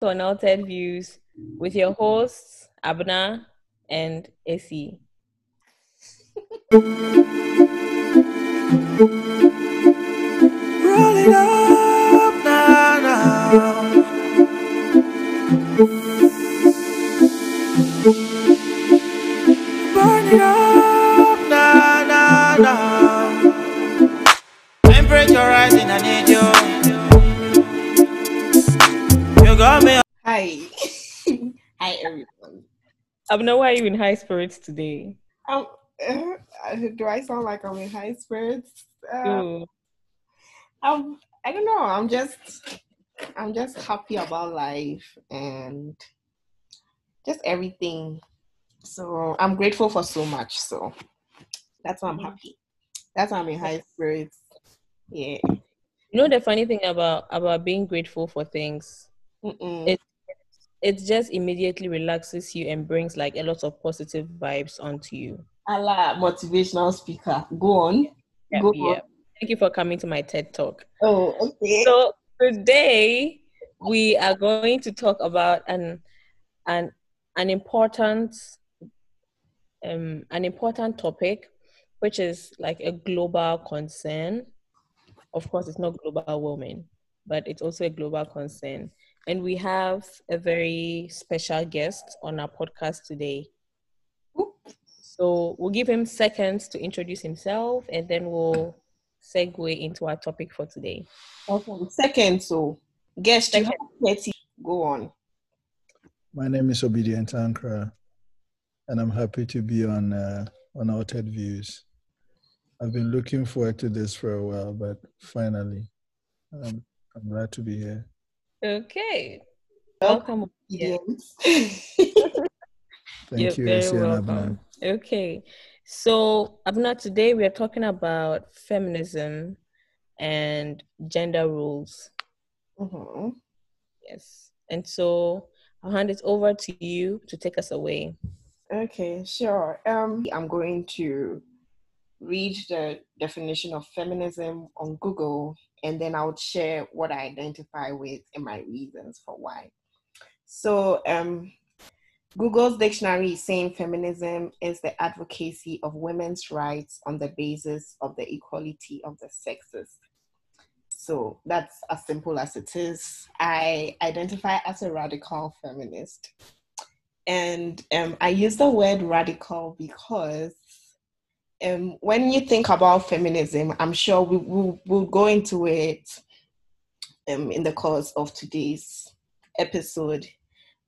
to Unaltered Views with your hosts, Abena and Esi. Roll it up now, now. Burn it up got me. Hi. Hi, everyone. Abena, why are you in high spirits today? Um, uh, do I sound like I'm in high spirits? Uh, Ooh. um, I don't know. I'm just, I'm just happy about life and just everything. So I'm grateful for so much. So that's why I'm happy. That's why I'm in high spirits. Yeah. You know the funny thing about about being grateful for things. It- it just immediately relaxes you and brings like a lot of positive vibes onto you. Allah, motivational speaker. Go on. Yep, Go on. Thank you for coming to my TED Talk. Oh, okay. So today we are going to talk about an an an important um an important topic which is like a global concern. Of course it's not global warming, but it's also a global concern. And we have a very special guest on our podcast today. So we'll give him seconds to introduce himself and then we'll segue into our topic for today. Okay. Second, so guest, you have 30. Go on. My name is Obedient Ankara, and I'm happy to be on uh, Unaltered Views. I've been looking forward to this for a while, but finally, um, I'm glad to be here. Okay. Welcome. Yeah. Thank You're you, very welcome. Abena. Okay. So, Abena, today we are talking about feminism and gender roles. Mhm. Yes. And so I'll hand it over to you to take us away. Okay, sure. Um, I'm going to read the definition of feminism on Google, and then I would share what I identify with and my reasons for why. So, um, Google's dictionary is saying feminism is the advocacy of women's rights on the basis of the equality of the sexes. So that's as simple as it is. I identify as a radical feminist. And um, I use the word radical because um, when you think about feminism, I'm sure we will we'll go into it um, in the course of today's episode.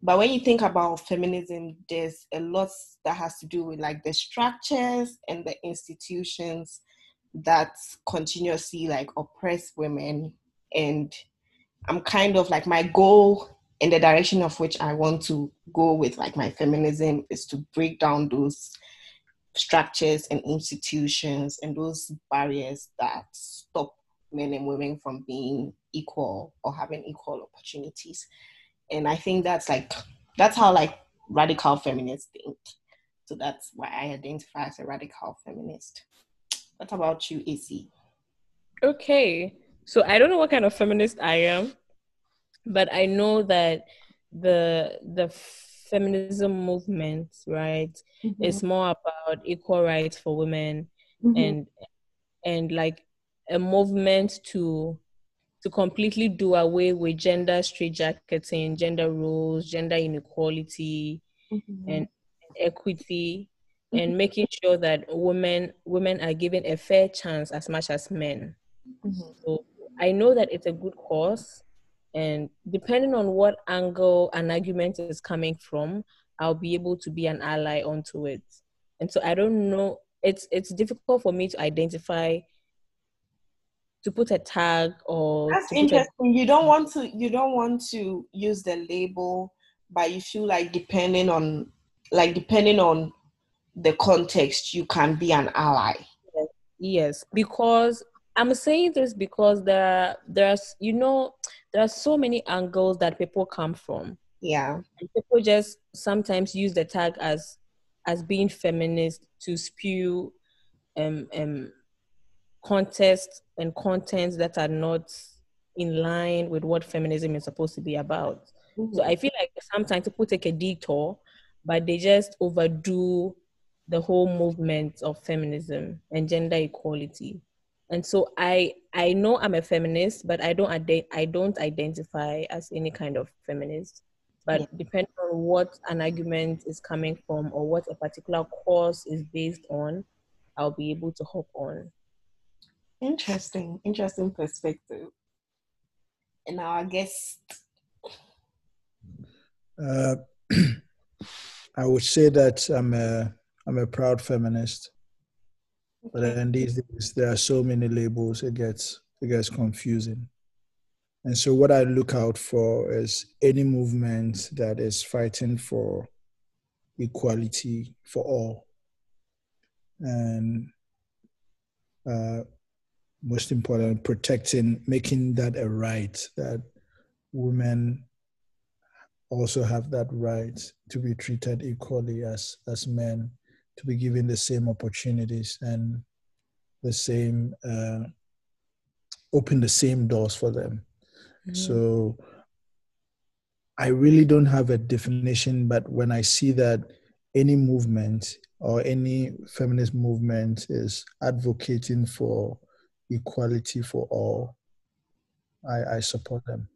But when you think about feminism, there's a lot that has to do with like the structures and the institutions that continuously like oppress women. And I'm kind of like my goal in the direction of which I want to go with like my feminism is to break down those structures and institutions and those barriers that stop men and women from being equal or having equal opportunities. And I think that's like that's how like radical feminists think. So that's why I identify as a radical feminist. What about you, Esi? Okay. So I don't know what kind of feminist I am, but I know that the the feminism movement, right, mm-hmm. is more about equal rights for women mm-hmm. and and like a movement to to completely do away with gender straitjacketing, gender roles, gender inequality, mm-hmm. and equity, and making sure that women women are given a fair chance as much as men. So I know that it's a good cause, and depending on what angle an argument is coming from, I'll be able to be an ally onto it. And so I don't know. It's it's difficult for me to identify to put a tag or That's put a- interesting. You don't want to you don't want to use the label, but you feel like depending on like depending on the context, you can be an ally. Yes, because I'm saying this because there are there's you know there are so many angles that people come from. Yeah. And people just sometimes use the tag as as being feminist to spew um um contests and contents that are not in line with what feminism is supposed to be about. Mm-hmm. So I feel like sometimes people take a detour, but they just overdo the whole movement of feminism and gender equality. And so I I know I'm a feminist, but I don't I don't identify as any kind of feminist. But yeah. depending on what an argument is coming from or what a particular course is based on, I'll be able to hop on. Interesting, interesting perspective. And now I guess uh, I would say that I'm a I'm a proud feminist. But then these days there are so many labels it gets it gets confusing. And so what I look out for is any movement that is fighting for equality for all. And uh, most important, protecting, making that a right that women also have that right to be treated equally as as men, to be given the same opportunities and the same uh, open the same doors for them. Mm-hmm. So I really don't have a definition, but when I see that any movement or any feminist movement is advocating for equality for all, I, I support them.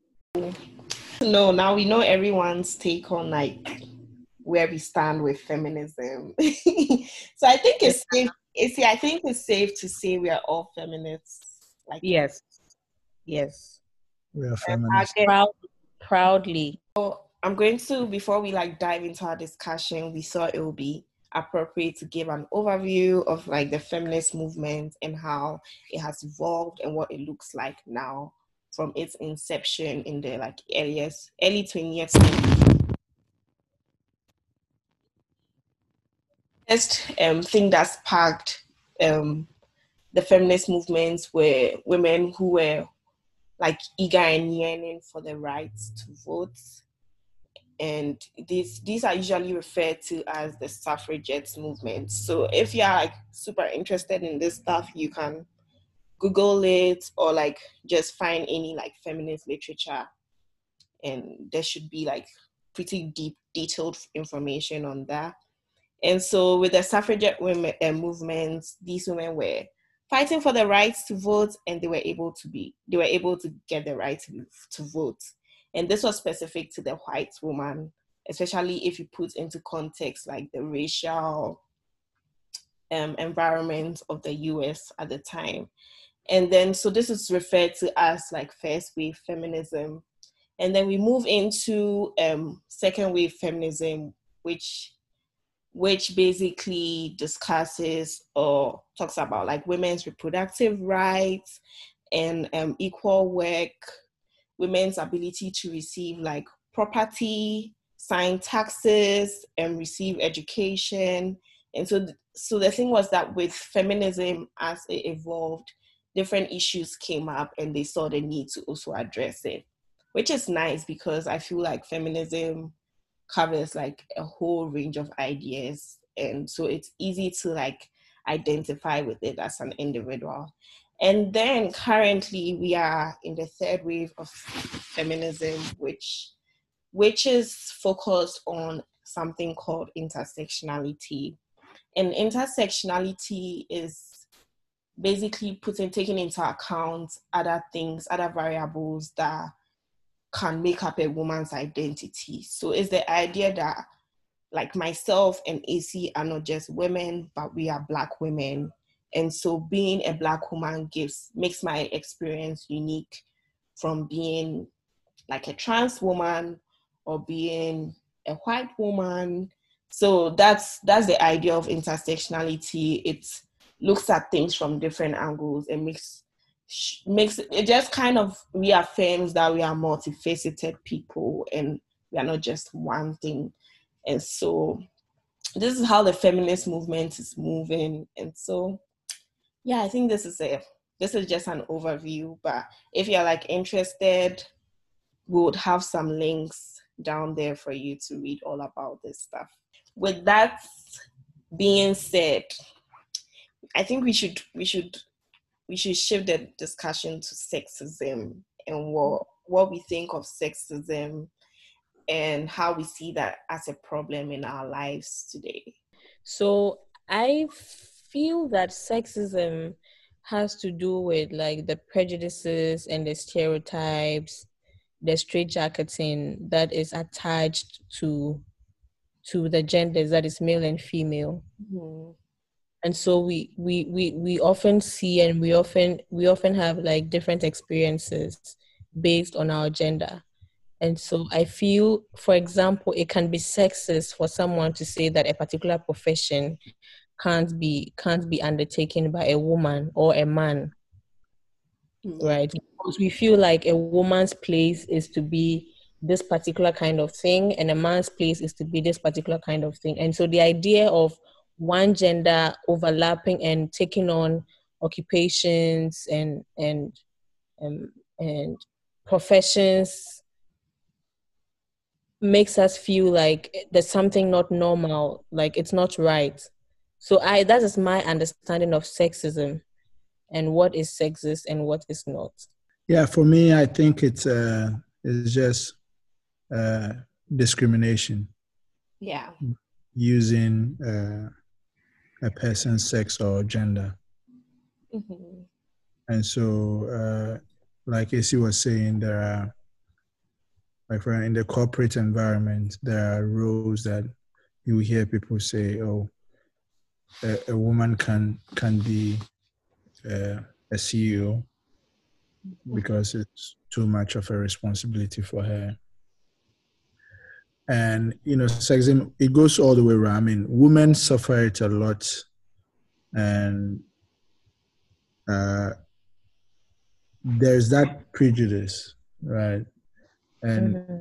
No, now we know everyone's take on like where we stand with feminism. so I think it's safe. It's, I think it's safe to say we are all feminists. Like yes, yes, we are feminists. Proud, proudly. So I'm going to before we like dive into our discussion. We thought it would be appropriate to give an overview of like the feminist movement and how it has evolved and what it looks like now from its inception in the like earliest early 20th century. First um, thing that sparked um, the feminist movements were women who were like eager and yearning for the rights to vote and these these are usually referred to as the suffragettes movement. So if you're like super interested in this stuff, you can Google it or like just find any like feminist literature, and there should be like pretty deep detailed information on that. And so with the suffragette women uh, movements, these women were fighting for the rights to vote, and they were able to be they were able to get the right to, to vote and this was specific to the white woman, especially if you put into context like the racial um, environment of the US at the time. And then, so this is referred to as like first wave feminism. And then we move into um, second wave feminism, which which basically discusses or talks about like women's reproductive rights and um, equal work women's ability to receive like property, sign taxes, and receive education. And so, so the thing was that with feminism as it evolved, different issues came up and they saw the need to also address it, which is nice because I feel like feminism covers like a whole range of ideas. And so it's easy to like identify with it as an individual. And then currently we are in the third wave of feminism, which which is focused on something called intersectionality. And intersectionality is basically putting taking into account other things, other variables that can make up a woman's identity. So it's the idea that like myself and Esi are not just women, but we are black women. And so being a black woman gives makes my experience unique from being like a trans woman or being a white woman. So that's that's the idea of intersectionality. It looks at things from different angles. And makes makes it just kind of reaffirms that we are multifaceted people and we are not just one thing. And so this is how the feminist movement is moving. And so yeah, I think this is a this is just an overview, but if you're like interested, we would have some links down there for you to read all about this stuff. With that being said, I think we should we should we should shift the discussion to sexism and what what we think of sexism and how we see that as a problem in our lives today. So I feel that sexism has to do with like the prejudices and the stereotypes, the straitjacketing that is attached to to the genders that is male and female. Mm-hmm. And so we, we we we often see and we often we often have like different experiences based on our gender. And so I feel, for example, it can be sexist for someone to say that a particular profession can't be can't be undertaken by a woman or a man. Mm-hmm. Right? Because we feel like a woman's place is to be this particular kind of thing and a man's place is to be this particular kind of thing. And so the idea of one gender overlapping and taking on occupations and and um, and professions makes us feel like there's something not normal, like it's not right. So I that is my understanding of sexism and what is sexist and what is not. Yeah, for me, I think it's uh, it's just uh, discrimination. Yeah. Using uh, a person's sex or gender. Mm-hmm. And so, uh, like Esi was saying, there are like for in the corporate environment, there are rules that you hear people say, "Oh, a, a woman can can be uh, a CEO because it's too much of a responsibility for her." And you know, sexism it goes all the way around. I mean, women suffer it a lot, and uh, there's that prejudice, right? and mm-hmm.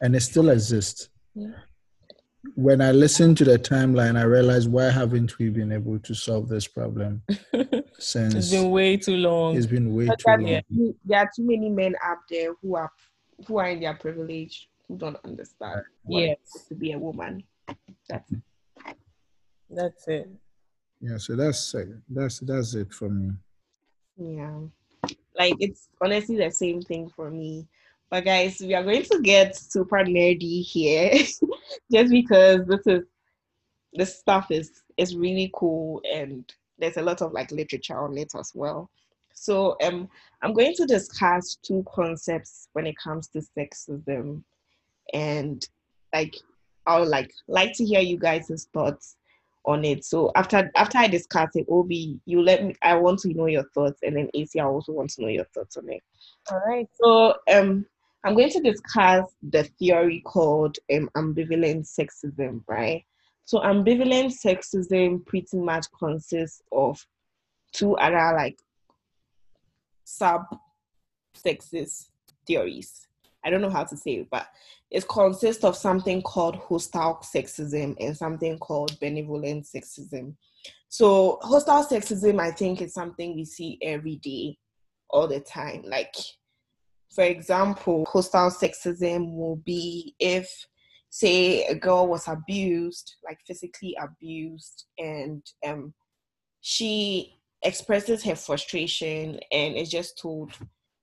and it still exists. Yeah. When I listen to the timeline, I realize why haven't we been able to solve this problem since it's been way too long. It's been way too long. There are too many men out there who are who are in their privilege don't understand yes. to be a woman. That's it. That's it. Yeah, so that's it. that's that's it for me. Yeah, like it's honestly the same thing for me. But guys, we are going to get super nerdy here, just because this is this stuff is is really cool and there's a lot of like literature on it as well. So um, I'm going to discuss two concepts when it comes to sexism, and like I'll like like to hear you guys' thoughts on it. So after after I discuss it, Obi, you let me. I want to know your thoughts, and then Esi, I also want to know your thoughts on it. All right. So um, I'm going to discuss the theory called um, ambivalent sexism, right? So, ambivalent sexism pretty much consists of two other like sub sexist theories. I don't know how to say it, but it consists of something called hostile sexism and something called benevolent sexism. So, hostile sexism, I think, is something we see every day, all the time. Like, for example, hostile sexism will be if, say, a girl was abused, like physically abused, and um, she expresses her frustration and is just told,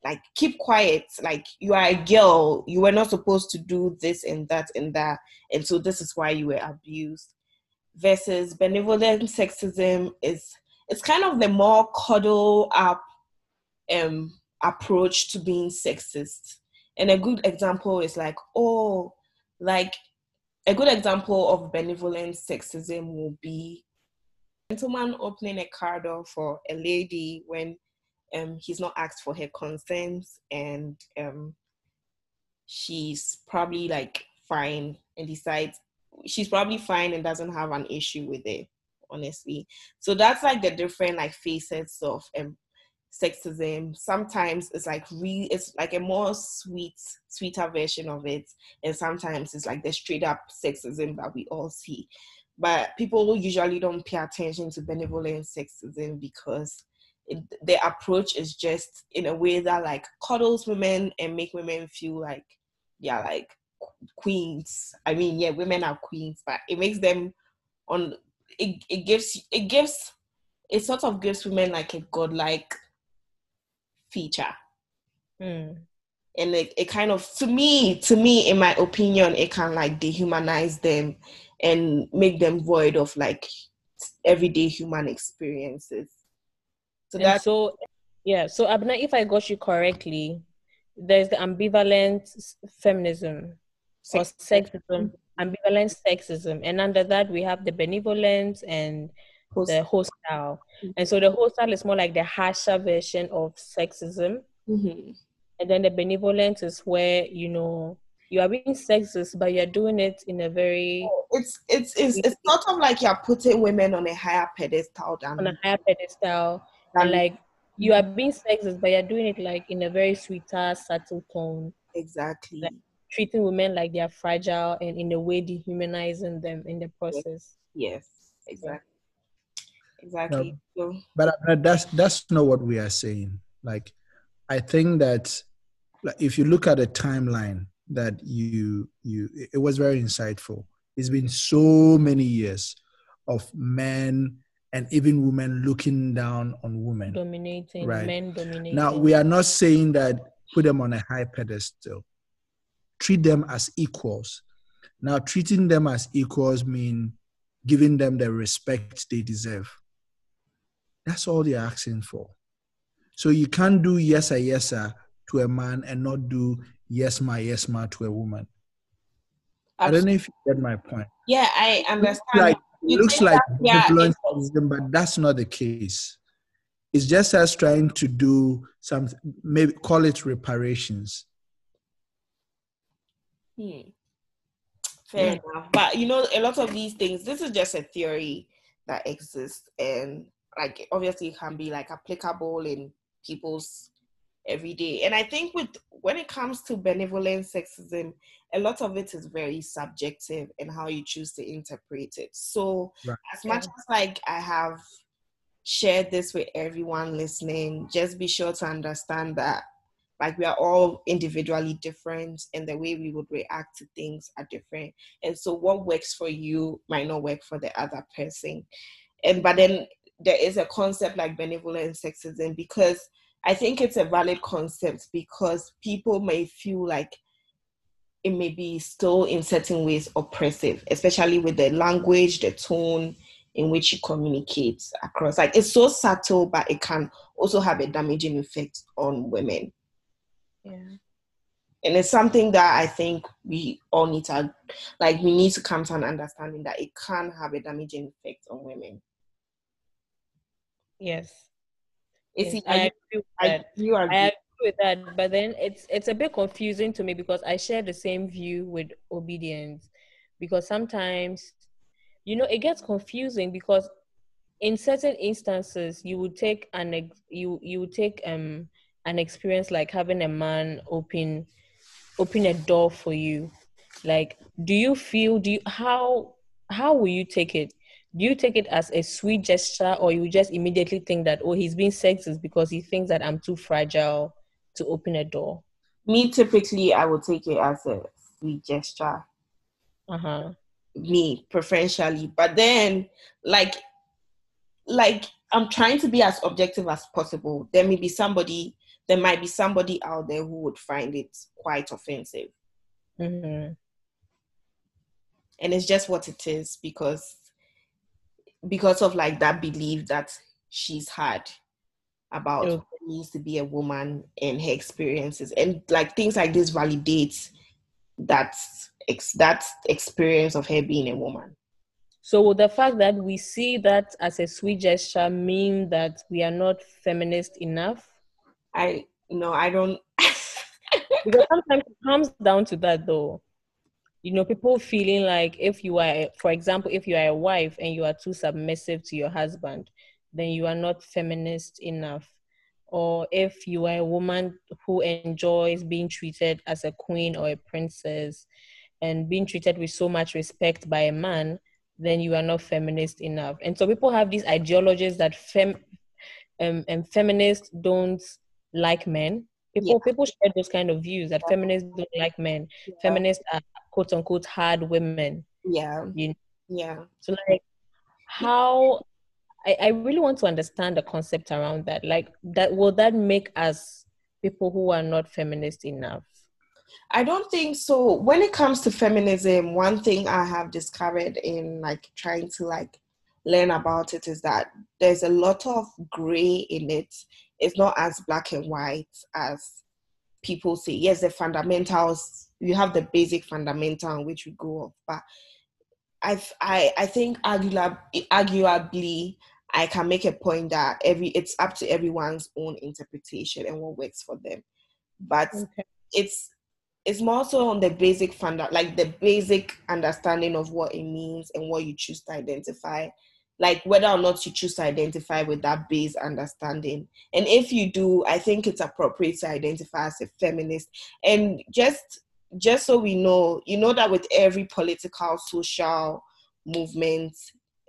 like, keep quiet, like, you are a girl, you were not supposed to do this and that and that, and so this is why you were abused. Versus benevolent sexism is it's kind of the more cuddle up um approach to being sexist. And a good example is like, oh, like a good example of benevolent sexism will be a gentleman opening a car door for a lady when um, he's not asked for her consent and um, she's probably like fine and decides she's probably fine and doesn't have an issue with it honestly. So that's like the different like facets of um, sexism. Sometimes it's like really it's like a more sweet sweeter version of it and sometimes it's like the straight up sexism that we all see. But people usually don't pay attention to benevolent sexism because it, their approach is just in a way that like cuddles women and make women feel like yeah like queens i mean yeah women are queens but it makes them on it, it gives it gives it sort of gives women like a godlike feature. Mm. and it, it kind of to me to me in my opinion it can like dehumanize them and make them void of like everyday human experiences so that's so yeah so Abena if i got you correctly there's the ambivalent feminism or sexism. ambivalent sexism. And under that we have the benevolent and the hostile. Mm-hmm. and so the hostile is more like the harsher version of sexism. Mm-hmm. and then the benevolent is where you know you are being sexist but you're doing it in a very it's it's it's, it's sort of like you're putting women on a higher pedestal than on a higher pedestal and like you are being sexist but you're doing it like in a very sweeter subtle tone. Exactly. Like treating women like they're fragile and in a way dehumanizing them in the process. Yes, yes exactly exactly. No, so, but, uh, but that's that's not what we are saying. Like i think that like, if you look at a timeline that you you it was very insightful. It's been so many years of men and even women looking down on women dominating right? men dominating. now we are not saying that put them on a high pedestal. Treat them as equals. Now treating them as equals mean giving them the respect they deserve. That's all they're asking for. So you can't do yes sir yes sir to a man and not do yes ma yes ma to a woman. Absolutely. i don't know if you get my point. Yeah i understand like it looks like yeah, but that's not the case. It's just us trying to do some, maybe call it reparations. Hmm. Fair yeah. enough. But you know, a lot of these things, this is just a theory that exists, and like obviously it can be like applicable in people's every day. And I think with when it comes to benevolent sexism, a lot of it is very subjective and how you choose to interpret it. So right. as much as like I have shared this with everyone listening, just be sure to understand that like we are all individually different and the way we would react to things are different. And so what works for you might not work for the other person. And but then there is a concept like benevolent sexism because I think it's a valid concept because people may feel like it may be still in certain ways oppressive, especially with the language, the tone in which you communicate across. Like it's so subtle, but it can also have a damaging effect on women. Yeah. And it's something that I think we all need to like we need to come to an understanding that it can have a damaging effect on women. Yes. Yes, I, agree with that. you. I agree with that, but then it's it's a bit confusing to me because I share the same view with Obedient because sometimes you know it gets confusing because in certain instances you would take an ex- you you would take um an experience like having a man open open a door for you like do you feel do you how how will you take it do you take it as a sweet gesture or you just immediately think that oh he's being sexist because he thinks that i'm too fragile to open a door? Me typically i will take it as a sweet gesture. Uh-huh. Me preferentially. But then like like i'm trying to be as objective as possible. There may be somebody there might be somebody out there who would find it quite offensive. Mm-hmm. and it's just what it is because because of like that belief that she's had about what it means to be a woman and her experiences. And like things like this validates that ex- that experience of her being a woman. So the fact that we see that as a sweet gesture mean that we are not feminist enough? I no i don't. Because sometimes it comes down to that though you know, people feeling like if you are, for example, if you are a wife and you are too submissive to your husband, then you are not feminist enough. Or if you are a woman who enjoys being treated as a queen or a princess and being treated with so much respect by a man, then you are not feminist enough. And so people have these ideologies that fem um, and feminists don't like men. People yeah. people share those kind of views that feminists don't like men. Yeah. Feminists are quote unquote hard women. Yeah. You know? Yeah. So like how I, I really want to understand the concept around that. Like that will that make us people who are not feminist enough? I don't think so. When it comes to feminism, one thing I have discovered in like trying to like learn about it is that there's a lot of gray in it. It's not as black and white as people say. Yes, the fundamentals, you have the basic fundamental on which we go off, but I I I think arguably, arguably I can make a point that every it's up to everyone's own interpretation and what works for them. But okay. it's it's more so on the basic funda like the basic understanding of what it means and what you choose to identify like whether or not you choose to identify with that base understanding. And if you do i think it's appropriate to identify as a feminist. And just just so we know you know that with every political social movement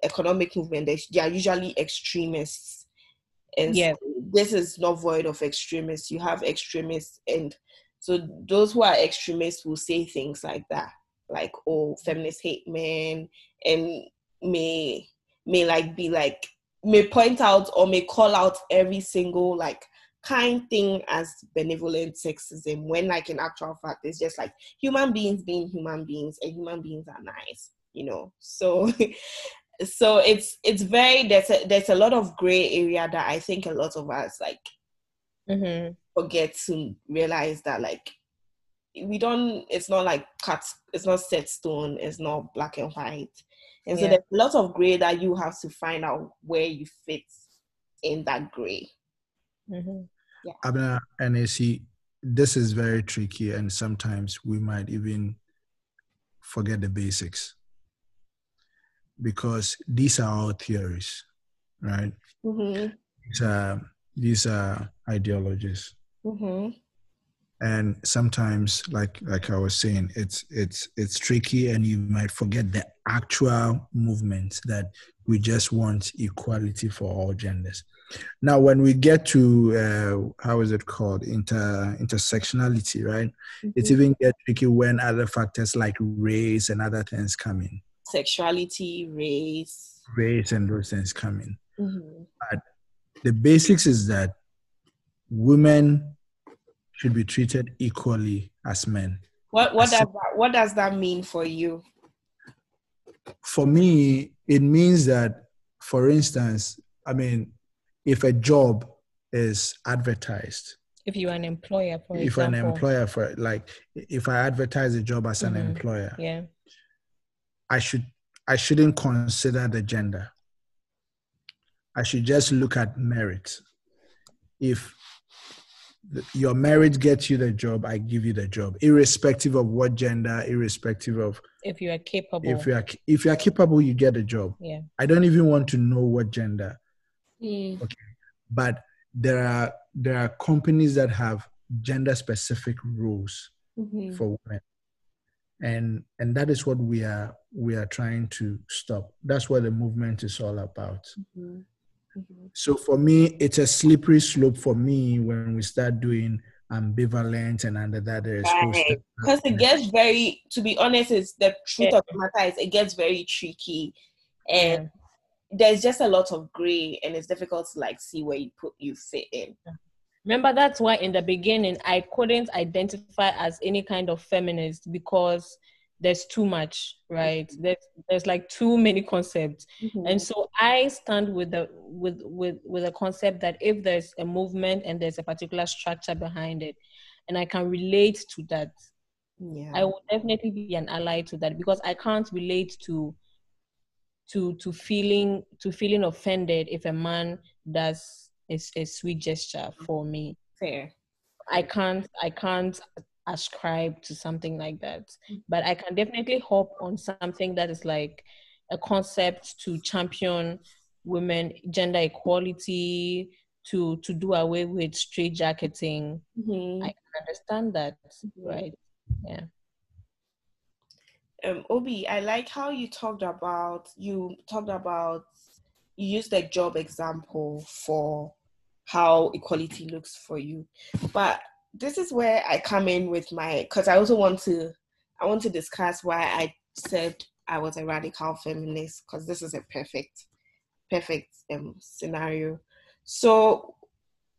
economic movement they are usually extremists. And yeah. So this is not void of extremists. You have extremists and so those who are extremists will say things like that like oh feminists hate men and may may like be like may point out or may call out every single like kind thing as benevolent sexism when like in actual fact it's just like human beings being human beings and human beings are nice you know so so it's it's very there's a there's a lot of gray area that i think a lot of us like mm-hmm. forget to realize that like we don't it's not like cut it's not set stone it's not black and white and so yeah. there's a lot of gray that you have to find out where you fit in that gray. Mm-hmm. Yeah. Abena and see, this is very tricky, and sometimes we might even forget the basics because these are all theories, right? Mm-hmm. These are these are ideologies. Mm-hmm and sometimes like like i was saying it's it's it's tricky and you might forget the actual movement that we just want equality for all genders. Now when we get to uh, how is it called? Inter intersectionality right? Mm-hmm. it even get tricky when other factors like race and other things come in. Sexuality race. Race and those things come in. Mm-hmm. but the basics is that women should be treated equally as men. What what does that what does that mean for you? For me, it means that, for instance, I mean, if a job is advertised, if you're an employer, for if example. an employer for like, if I advertise a job as mm-hmm. an employer, yeah, I should I shouldn't consider the gender. I should just look at merit. If your marriage gets you the job, I give you the job, irrespective of what gender, irrespective of if you are capable. If you are if you are capable, you get a job. Yeah. I don't even want to know what gender. Mm. Okay. But there are there are companies that have gender specific rules mm-hmm. for women. And and that is what we are we are trying to stop. That's what the movement is all about. Mm-hmm. Mm-hmm. So for me, it's a slippery slope for me when we start doing ambivalent and under that there is right. because it gets very to be honest it's the truth yeah. of the matter is it gets very tricky and yeah. there's just a lot of gray and it's difficult to like see where you put you fit in remember that's why in the beginning i couldn't identify as any kind of feminist because there's too much right? Mm-hmm. there's there's like too many concepts. Mm-hmm. and so i stand with the with with with a concept that if there's a movement and there's a particular structure behind it and i can relate to that yeah. i will definitely be an ally to that because i can't relate to to to feeling to feeling offended if a man does a, a sweet gesture for me. Fair. I can't I can't ascribe to something like that. Mm-hmm. But I can definitely hope on something that is like a concept to champion women gender equality, to to do away with straight jacketing. Mm-hmm. I can understand that, mm-hmm. right? Yeah. Um, Obi, I like how you talked about you talked about you used the job example for how equality looks for you, but this is where I come in with my because I also want to I want to discuss why I said I was a radical feminist because this is a perfect perfect um, scenario. So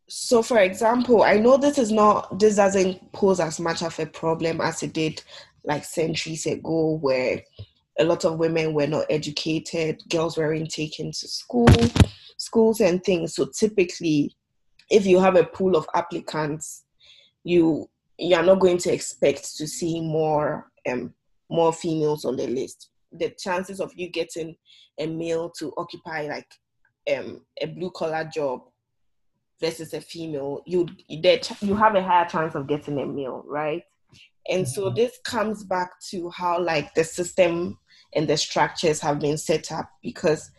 so for example, I know this is not this doesn't pose as much of a problem as it did like centuries ago where a lot of women were not educated, girls weren't taken to school, schools and things. So typically if you have a pool of applicants, you you are not going to expect to see more um more females on the list. The chances of you getting a male to occupy like um a blue collar job versus a female, you that you have a higher chance of getting a male, right? And so mm-hmm. this comes back to how like the system and the structures have been set up because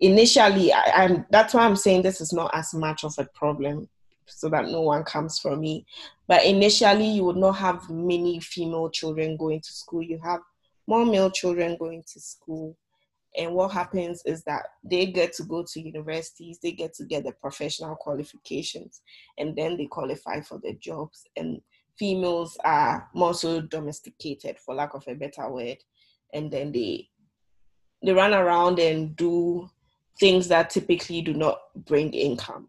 initially I, am that's why I'm saying this is not as much of a problem so that no one comes for me. But initially you would not have many female children going to school. You have more male children going to school. And what happens is that they get to go to universities. They get to get the professional qualifications. And then they qualify for the jobs. And females are more so domesticated for lack of a better word. And then they they run around and do things that typically do not bring income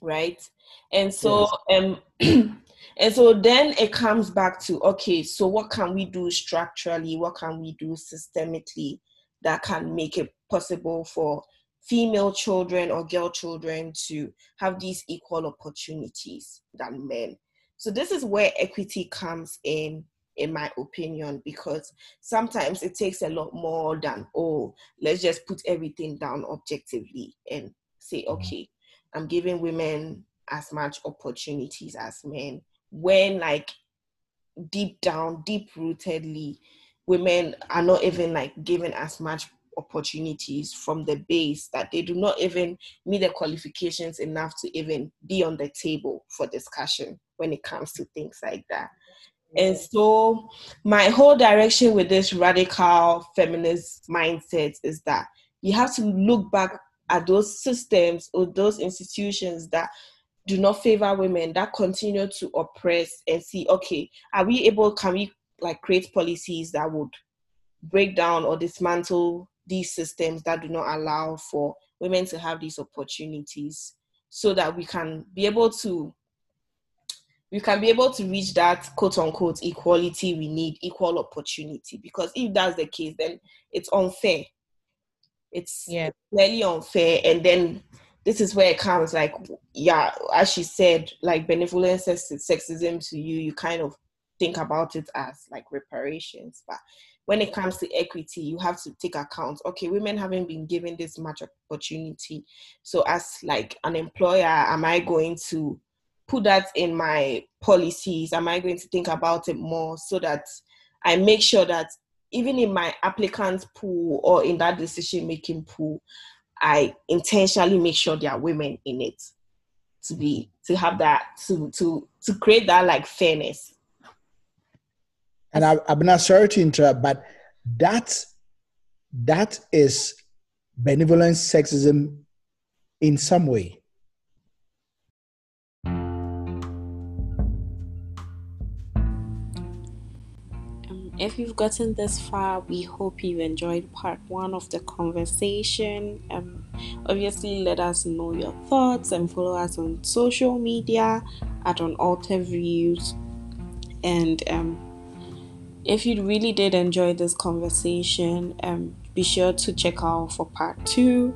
right and so yes. um and so then it comes back to okay so what can we do structurally what can we do systemically that can make it possible for female children or girl children to have these equal opportunities than men. So this is where equity comes in in my opinion because sometimes it takes a lot more than oh let's just put everything down objectively and say mm-hmm. okay i'm giving women as much opportunities as men when like deep down deep rootedly women are not even like given as much opportunities from the base that they do not even meet the qualifications enough to even be on the table for discussion when it comes to things like that. And so, my whole direction with this radical feminist mindset is that you have to look back at those systems or those institutions that do not favor women, that continue to oppress, and see, okay, are we able, can we like create policies that would break down or dismantle these systems that do not allow for women to have these opportunities so that we can be able to we can be able to reach that quote unquote equality we need equal opportunity? Because if that's the case then it's unfair it's yeah really unfair and then this is where it comes like yeah as she said like benevolent sexism to you you kind of think about it as like reparations. But when it comes to equity, you have to take account. Okay, women haven't been given this much opportunity. So as like an employer, am I going to put that in my policies? Am I going to think about it more so that I make sure that even in my applicant pool or in that decision making pool, I intentionally make sure there are women in it to be to have that to to to create that like fairness and I, I'm not sorry to interrupt, but that that is benevolent sexism in some way. If you've gotten this far, we hope you enjoyed part one of the conversation. Um, obviously, let us know your thoughts and follow us on social media at on Views. And um, if you really did enjoy this conversation, um, be sure to check out for part two.